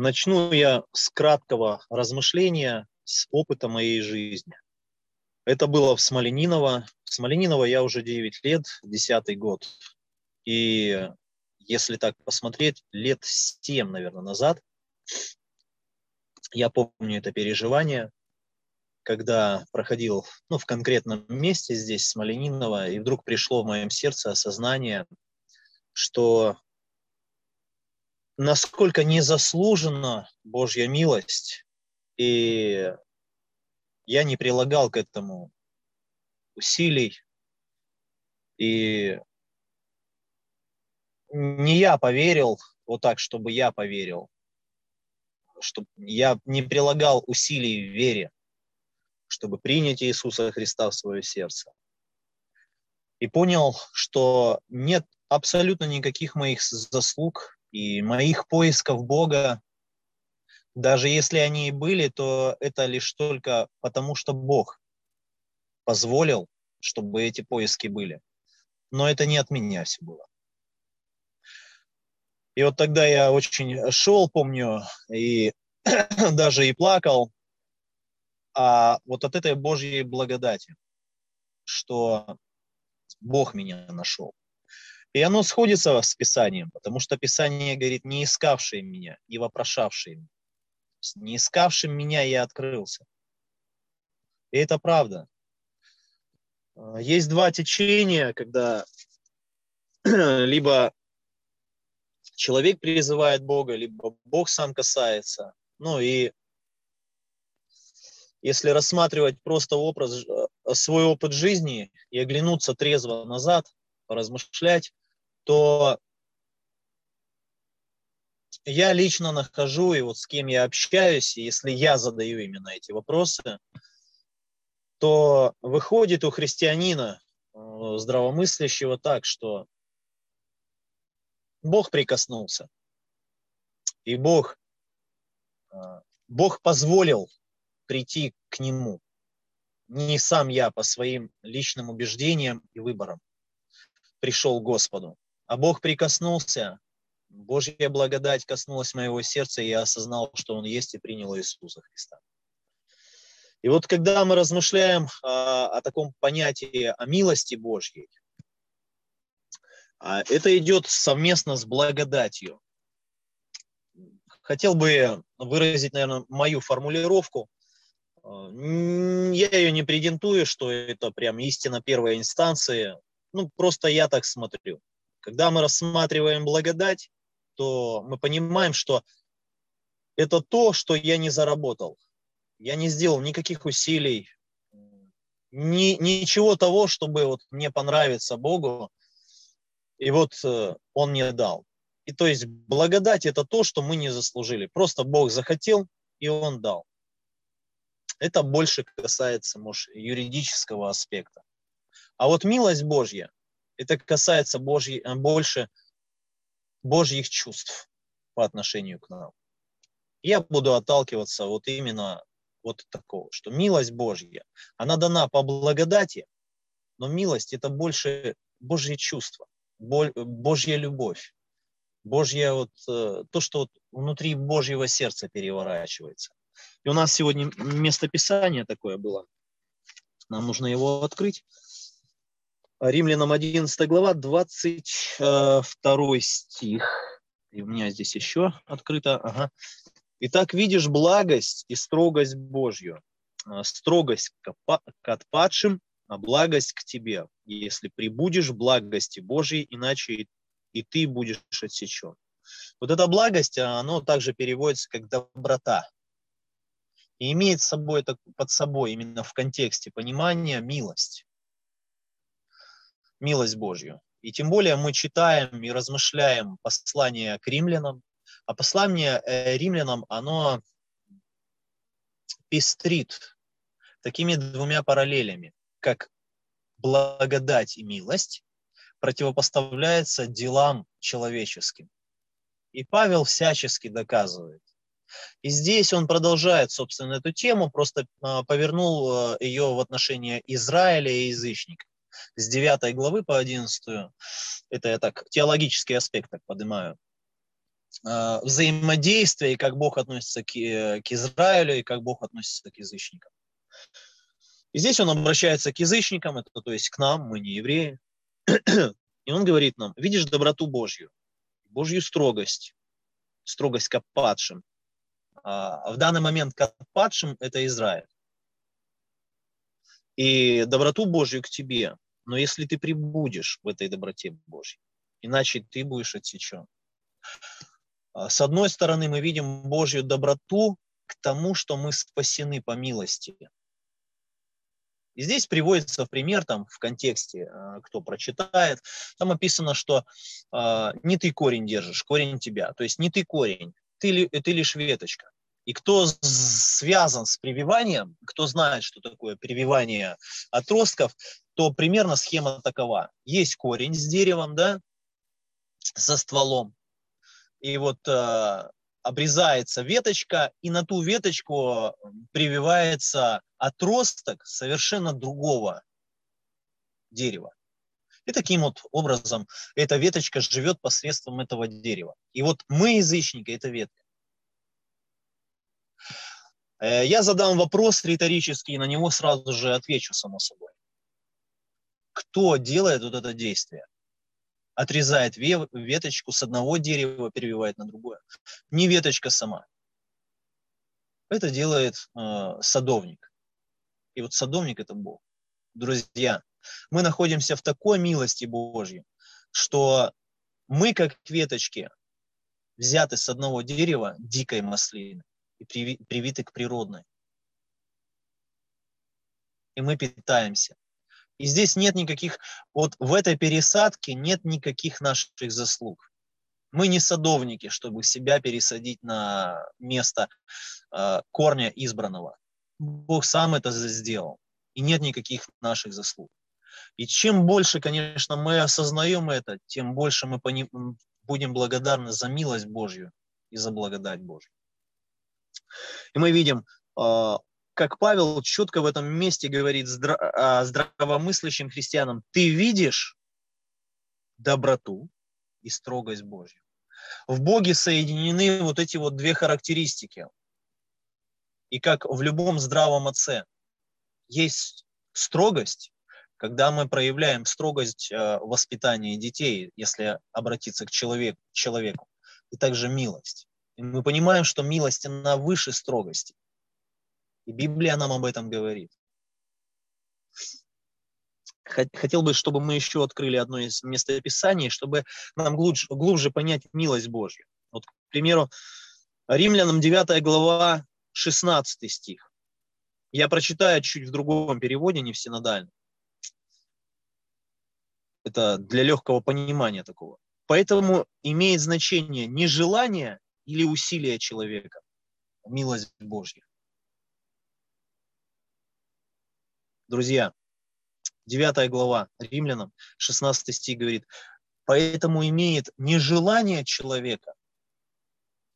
Начну я с краткого размышления, с опыта моей жизни. Это было в Смолениново. В Смолениново я уже 9 лет, 10 год. И если так посмотреть, лет 7, наверное, назад, я помню это переживание, когда проходил ну, в конкретном месте здесь, Смолениново, и вдруг пришло в моем сердце осознание, что насколько незаслужена Божья милость, и я не прилагал к этому усилий, и не я поверил, вот так, чтобы я поверил, чтобы я не прилагал усилий в вере, чтобы принять Иисуса Христа в свое сердце. И понял, что нет абсолютно никаких моих заслуг и моих поисков Бога, даже если они и были, то это лишь только потому, что Бог позволил, чтобы эти поиски были. Но это не от меня все было. И вот тогда я очень шел, помню, и даже и плакал, а вот от этой Божьей благодати, что Бог меня нашел. И оно сходится с Писанием, потому что Писание говорит, не искавшие меня, не вопрошавшие меня. Не искавшим меня я открылся. И это правда. А, есть два течения, когда либо человек призывает Бога, либо Бог сам касается. Ну и если рассматривать просто образ, э, свой опыт жизни и оглянуться трезво назад, поразмышлять, то я лично нахожу, и вот с кем я общаюсь, и если я задаю именно эти вопросы, то выходит у христианина э, здравомыслящего так, что Бог прикоснулся, и Бог, э, Бог позволил прийти к Нему. Не сам я по своим личным убеждениям и выборам пришел к Господу, а Бог прикоснулся, Божья благодать коснулась моего сердца, и я осознал, что Он есть, и принял Иисуса Христа. И вот когда мы размышляем о, о таком понятии о милости Божьей, а, это идет совместно с благодатью. Хотел бы выразить, наверное, мою формулировку. А, я ее не претендую, что это прям истина первой инстанции. Ну, просто я так смотрю. Когда мы рассматриваем благодать, то мы понимаем, что это то, что я не заработал. Я не сделал никаких усилий, ни, ничего того, чтобы вот мне понравиться Богу, и вот э, Он мне дал. И то есть благодать это то, что мы не заслужили. Просто Бог захотел, и Он дал. Это больше касается, может, юридического аспекта. А вот милость Божья, это касается Божьей, э, больше Божьих чувств по отношению к нам. Я буду отталкиваться вот именно вот такого, что милость Божья, она дана по благодати, но милость это больше Божье чувство, Божья любовь, Божье вот э, то, что вот внутри Божьего сердца переворачивается. И у нас сегодня место Писания такое было. Нам нужно его открыть. Римлянам 11 глава, 22 стих. И у меня здесь еще открыто. Ага. Итак, видишь благость и строгость Божью. А, строгость к отпадшим, а благость к тебе, если прибудешь благости Божьей, иначе и ты будешь отсечен. Вот эта благость, оно также переводится как доброта. И имеет собой, под собой именно в контексте понимания милость милость Божью. И тем более мы читаем и размышляем послание к римлянам, а послание э, римлянам, оно пестрит такими двумя параллелями, как благодать и милость противопоставляется делам человеческим. И Павел всячески доказывает. И здесь он продолжает, собственно, эту тему, просто а, повернул э, ее в отношении Израиля и язычников с 9 главы по 11, это я так теологический аспект так поднимаю. э, взаимодействия, и как Бог относится к, э, к Израилю, и как Бог относится к язычникам. И здесь он обращается к язычникам, это то есть к нам, мы не евреи. И он говорит нам, видишь доброту Божью, Божью строгость, строгость к падшим. А в данный момент к падшим это Израиль. И доброту Божью к тебе. Но если ты прибудешь в этой доброте Божьей, иначе ты будешь отсечен. А, с одной стороны, мы видим Божью доброту к тому, что мы спасены по милости. И здесь приводится пример, там, в контексте, а, кто прочитает, там описано, что э, не ты корень держишь, корень тебя. То есть не ты корень, ты, ты лишь веточка. И кто связан с прививанием, кто знает, что такое прививание отростков, то примерно схема такова. Есть корень с деревом, да, со стволом. И вот э, обрезается веточка, и на ту веточку прививается отросток совершенно другого дерева. И таким вот образом эта веточка живет посредством этого дерева. И вот мы, язычники, это ветка. Э, я задам вопрос риторический, и на него сразу же отвечу, само собой. Кто делает вот это действие? Отрезает веточку с одного дерева, перевивает на другое. Не веточка сама. Это делает э, садовник. И вот садовник – это Бог. Друзья, мы находимся в такой милости Божьей, что мы, как веточки, взяты с одного дерева дикой маслины, и привиты к природной. И мы питаемся. И здесь нет никаких, вот в этой пересадке нет никаких наших заслуг. Мы не садовники, чтобы себя пересадить на место э, корня избранного. Бог сам это сделал. И нет никаких наших заслуг. И чем больше, конечно, мы осознаем это, тем больше мы будем благодарны за милость Божью и за благодать Божью. И мы видим, а, как Павел четко в этом месте говорит здравомыслящим христианам, ты видишь доброту и строгость Божью. В Боге соединены вот эти вот две характеристики. И как в любом здравом отце есть строгость, когда мы проявляем строгость э, воспитания детей, если обратиться к человеку, человеку, и также милость. И мы понимаем, что милость, она выше строгости. И Библия нам об этом говорит. Хотел бы, чтобы мы еще открыли одно из местописаний, чтобы нам глубже, глубже понять милость Божью. Вот, к примеру, Римлянам 9 глава, 16 стих. Я прочитаю чуть в другом переводе, не в синодальном. Это для легкого понимания такого. Поэтому имеет значение не желание или усилия человека, милость Божья. Друзья, 9 глава Римлянам, 16 стих говорит, поэтому имеет не желание человека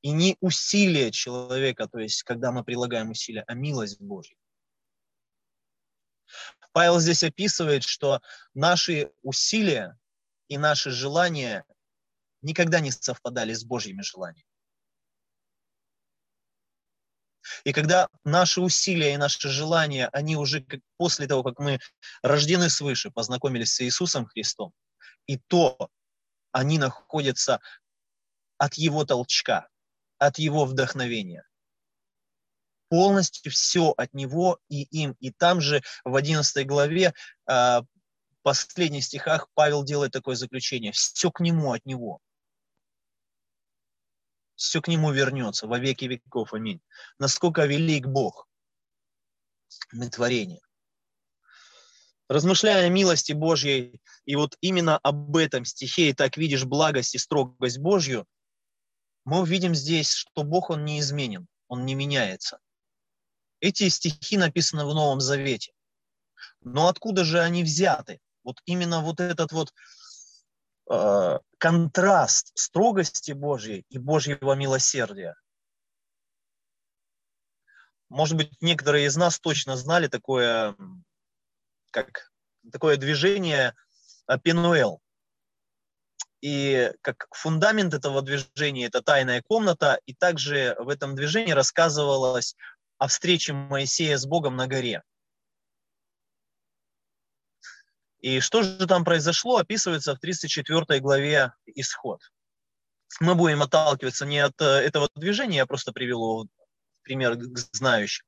и не усилие человека, то есть когда мы прилагаем усилия, а милость Божья. Павел здесь описывает, что наши усилия и наши желания никогда не совпадали с Божьими желаниями. И когда наши усилия и наши желания, они уже как, после того, как мы рождены свыше, познакомились с Иисусом Христом, и то они находятся от Его толчка, от Его вдохновения. Полностью все от Него и им. И там же в 11 главе, э, последних стихах, Павел делает такое заключение. Все к Нему, от Него все к нему вернется во веки веков. Аминь. Насколько велик Бог. Мы творение. Размышляя о милости Божьей, и вот именно об этом стихе, и так видишь благость и строгость Божью, мы увидим здесь, что Бог, Он не изменен, Он не меняется. Эти стихи написаны в Новом Завете. Но откуда же они взяты? Вот именно вот этот вот контраст строгости Божьей и Божьего милосердия. Может быть, некоторые из нас точно знали такое, как, такое движение э, Пенуэл. и как фундамент этого движения это тайная комната, и также в этом движении рассказывалось о встрече Моисея с Богом на горе. И что же там произошло, описывается в 34 главе «Исход». Мы будем отталкиваться не от э, этого движения, я просто привел пример к знающим,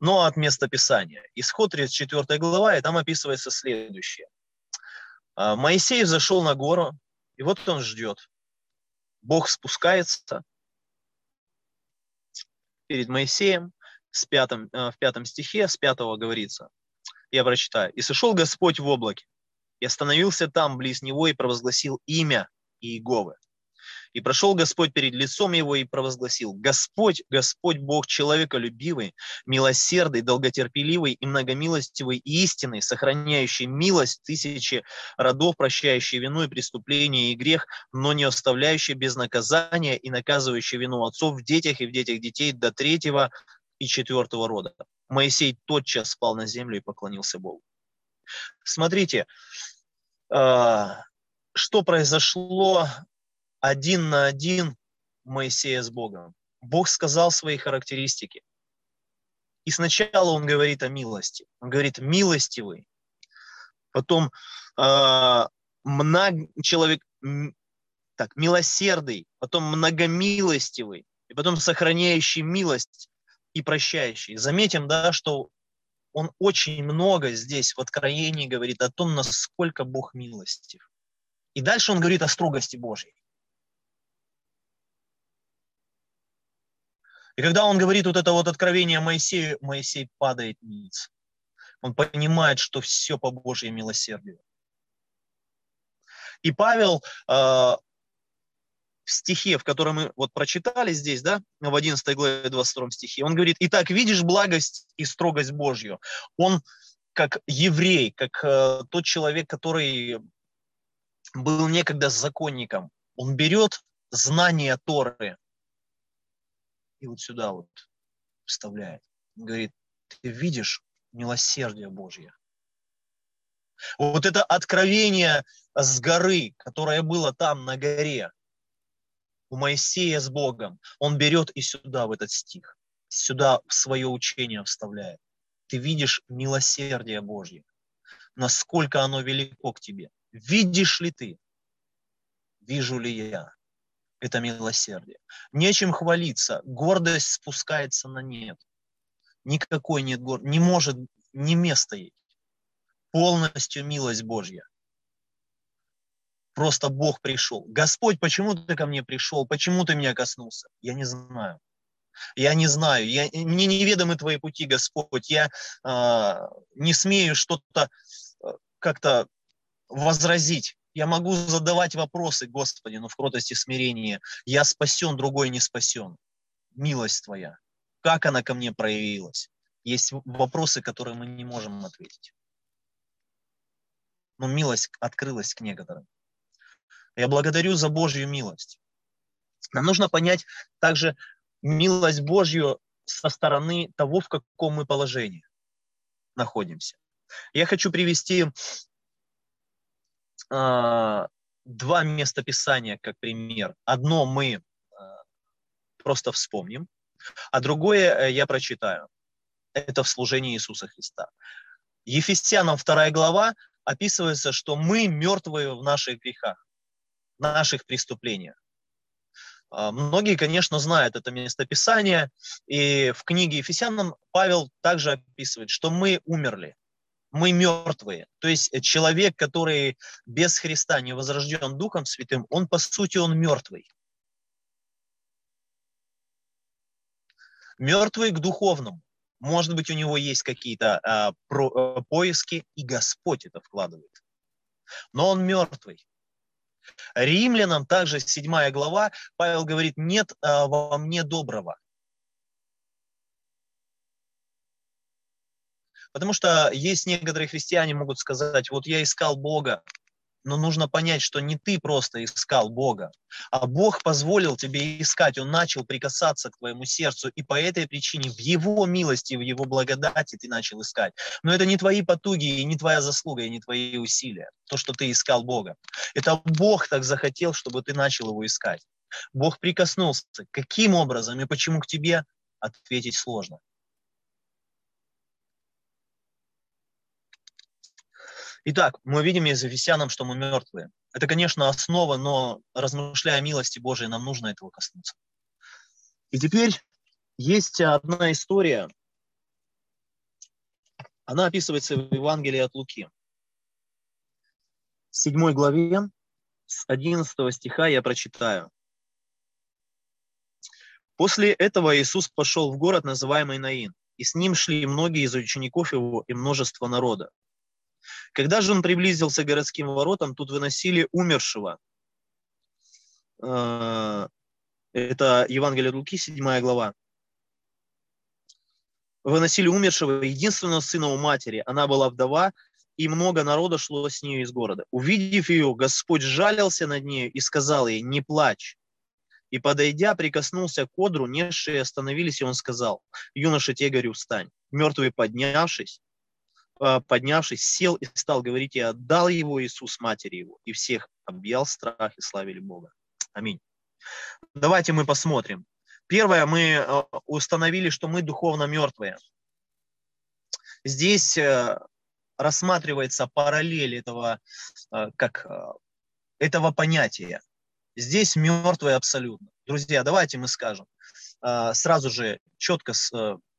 но от места Писания. Исход 34 глава, и там описывается следующее. «А, Моисей зашел на гору, и вот он ждет. Бог спускается перед Моисеем с пятым, э, в пятом стихе, с пятого говорится. Я прочитаю. «И сошел Господь в облаке, и остановился там, близ него, и провозгласил имя Иеговы. И прошел Господь перед лицом его и провозгласил, Господь, Господь Бог человеколюбивый, милосердный, долготерпеливый и многомилостивый и истинный, сохраняющий милость тысячи родов, прощающий вину и преступление и грех, но не оставляющий без наказания и наказывающий вину отцов в детях и в детях детей до третьего и четвертого рода. Моисей тотчас спал на землю и поклонился Богу. Смотрите, а, что произошло один на один Моисея с Богом. Бог сказал свои характеристики. И сначала он говорит о милости. Он говорит милостивый. Потом э, мног, человек так, милосердный, потом многомилостивый, и потом сохраняющий милость и прощающий. Заметим, да, что он очень много здесь в Откровении говорит о том, насколько Бог милостив. И дальше он говорит о строгости Божьей. И когда он говорит вот это вот откровение Моисею, Моисей падает ниц. Он понимает, что все по Божьей милосердию. И Павел э, в стихе, в котором мы вот прочитали здесь, да, в 11 главе 22 стихе, он говорит, «Итак, видишь благость и строгость Божью». Он как еврей, как э, тот человек, который был некогда законником, он берет знание Торы, и вот сюда вот вставляет. Он говорит, ты видишь милосердие Божье. Вот это откровение с горы, которое было там на горе, у Моисея с Богом, он берет и сюда, в этот стих, сюда в свое учение вставляет. Ты видишь милосердие Божье, насколько оно велико к тебе. Видишь ли ты? Вижу ли я? это милосердие. Нечем хвалиться, гордость спускается на нет. Никакой нет гордости, не может, не место ей. Полностью милость Божья. Просто Бог пришел. Господь, почему ты ко мне пришел? Почему ты меня коснулся? Я не знаю. Я не знаю. Я, мне неведомы твои пути, Господь. Я э, не смею что-то э, как-то возразить. Я могу задавать вопросы, Господи, но в кротости смирения. Я спасен, другой не спасен. Милость Твоя. Как она ко мне проявилась? Есть вопросы, которые мы не можем ответить. Но милость открылась к некоторым. Я благодарю за Божью милость. Нам нужно понять также милость Божью со стороны того, в каком мы положении находимся. Я хочу привести а, два местописания как пример. Одно мы а, просто вспомним, а другое э, я прочитаю. Это в служении Иисуса Христа. Ефесянам 2 глава описывается, что мы мертвые в наших грехах, наших преступлениях. А, многие, конечно, знают это местописание, и в книге Ефесянам Павел также описывает, что мы умерли мы мертвые. То есть человек, который без Христа не возрожден Духом Святым, он по сути он мертвый. Мертвый к духовному. Может быть, у него есть какие-то а, про, а, поиски, и Господь это вкладывает. Но он мертвый. Римлянам также седьмая глава, Павел говорит, нет а, во мне доброго. Потому что есть некоторые христиане могут сказать, вот я искал Бога, но нужно понять, что не ты просто искал Бога, а Бог позволил тебе искать, Он начал прикасаться к твоему сердцу, и по этой причине в Его милости, в Его благодати ты начал искать. Но это не твои потуги, и не твоя заслуга, и не твои усилия, то, что ты искал Бога. Это Бог так захотел, чтобы ты начал Его искать. Бог прикоснулся. Каким образом и почему к тебе, ответить сложно. Итак, мы видим из Ефесянам, что мы мертвые. Это, конечно, основа, но размышляя о милости Божией, нам нужно этого коснуться. И теперь есть одна история. Она описывается в Евангелии от Луки. В седьмой главе, с 11 стиха я прочитаю. После этого Иисус пошел в город, называемый Наин, и с ним шли многие из учеников его и множество народа. Когда же он приблизился к городским воротам, тут выносили умершего. А, это Евангелие Луки, 7 глава. Выносили умершего единственного сына у матери. Она была вдова, и много народа шло с нее из города. Увидев ее, Господь жалился над нею и сказал ей, не плачь. И, подойдя, прикоснулся к одру, несшие остановились, и он сказал, юноша, тебе говорю, встань. Мертвый, поднявшись, поднявшись, сел и стал говорить, и отдал его Иисус матери его, и всех объял страх и славили Бога. Аминь. Давайте мы посмотрим. Первое, мы а, установили, что мы духовно мертвые. Здесь э, рассматривается параллель этого, э, как, э, этого понятия. Здесь мертвые абсолютно. Друзья, давайте мы скажем, сразу же четко,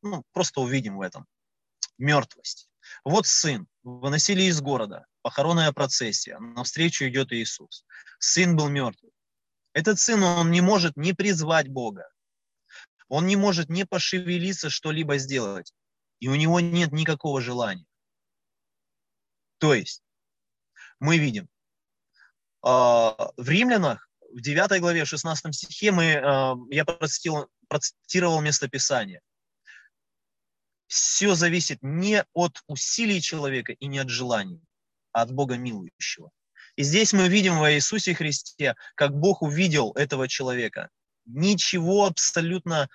ну, просто увидим в этом мертвость. Вот сын, выносили из города, похоронная процессия, навстречу идет Иисус. Сын был мертвый. Этот сын, он не может не призвать Бога. Он не может не пошевелиться, что-либо сделать. И у него нет никакого желания. То есть, мы видим, а, в Римлянах, в 9 главе, в 16 стихе, мы, а, я процитировал, процитировал местописание – все зависит не от усилий человека и не от желаний, а от Бога милующего. И здесь мы видим во Иисусе Христе, как Бог увидел этого человека, ничего абсолютно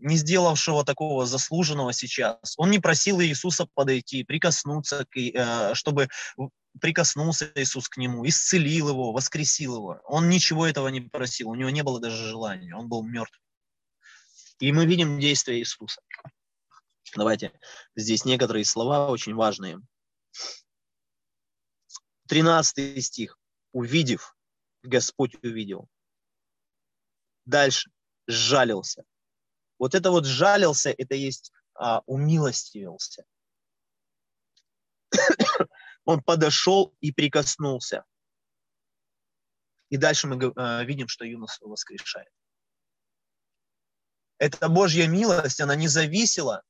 не сделавшего такого заслуженного сейчас. Он не просил Иисуса подойти, прикоснуться, э, чтобы прикоснулся Иисус к нему, исцелил его, воскресил его. Он ничего этого не просил, у него не было даже желания, он был мертв. И мы видим действие Иисуса. Давайте здесь некоторые слова очень важные. 13 стих. Увидев, Господь увидел. Дальше. Сжалился. Вот это вот сжалился, это есть а, умилостивился. Он подошел и прикоснулся. И дальше мы а, видим, что Юнос воскрешает. Это Божья милость, она не зависела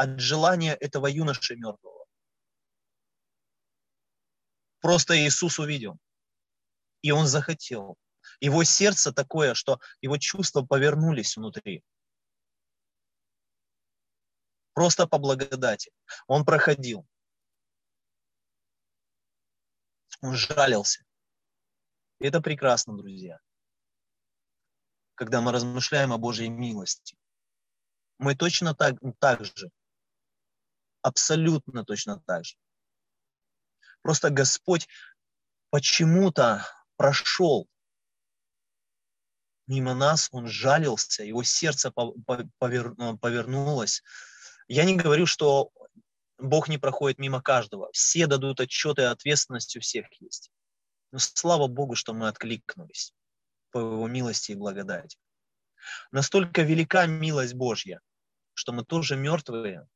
от желания этого юноши мертвого. Просто Иисус увидел, и он захотел. Его сердце такое, что его чувства повернулись внутри. Просто по благодати. Он проходил. Он жалился. И это прекрасно, друзья. Когда мы размышляем о Божьей милости. Мы точно так, так же абсолютно точно так же. Просто Господь почему-то прошел мимо нас, Он жалился, Его сердце повернулось. Я не говорю, что Бог не проходит мимо каждого. Все дадут отчеты, ответственность у всех есть. Но слава Богу, что мы откликнулись по Его милости и благодати. Настолько велика милость Божья, что мы тоже мертвые,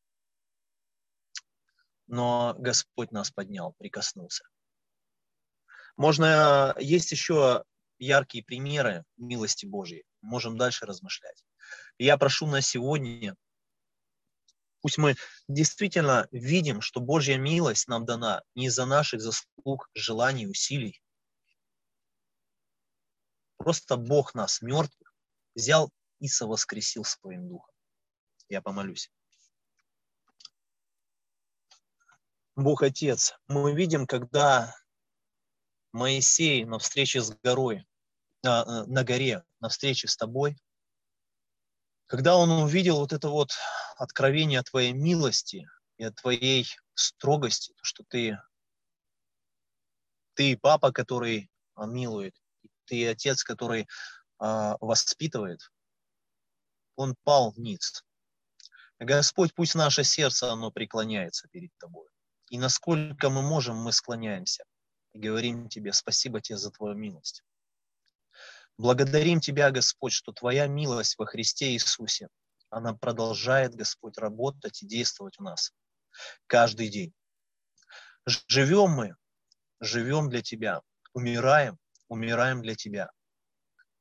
но Господь нас поднял, прикоснулся. Можно, есть еще яркие примеры милости Божьей. Можем дальше размышлять. Я прошу на сегодня, пусть мы действительно видим, что Божья милость нам дана не из-за наших заслуг, желаний, усилий. Просто Бог нас, мертвых, взял и совоскресил своим духом. Я помолюсь. Бог Отец, мы видим, когда Моисей на встрече с горой, на, на горе, на встрече с тобой, когда он увидел вот это вот откровение о твоей милости и о твоей строгости, что ты, ты папа, который милует, ты отец, который а, воспитывает, он пал ниц. Господь, пусть наше сердце, оно преклоняется перед Тобой. И насколько мы можем, мы склоняемся и говорим Тебе спасибо Тебе за Твою милость. Благодарим Тебя, Господь, что Твоя милость во Христе Иисусе, она продолжает, Господь, работать и действовать в нас каждый день. Живем мы, живем для Тебя, умираем, умираем для Тебя.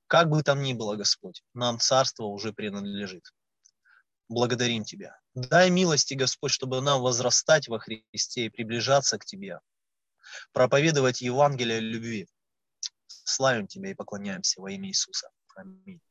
Как бы там ни было, Господь, нам царство уже принадлежит благодарим Тебя. Дай милости, Господь, чтобы нам возрастать во Христе и приближаться к Тебе, проповедовать Евангелие любви. Славим Тебя и поклоняемся во имя Иисуса. Аминь.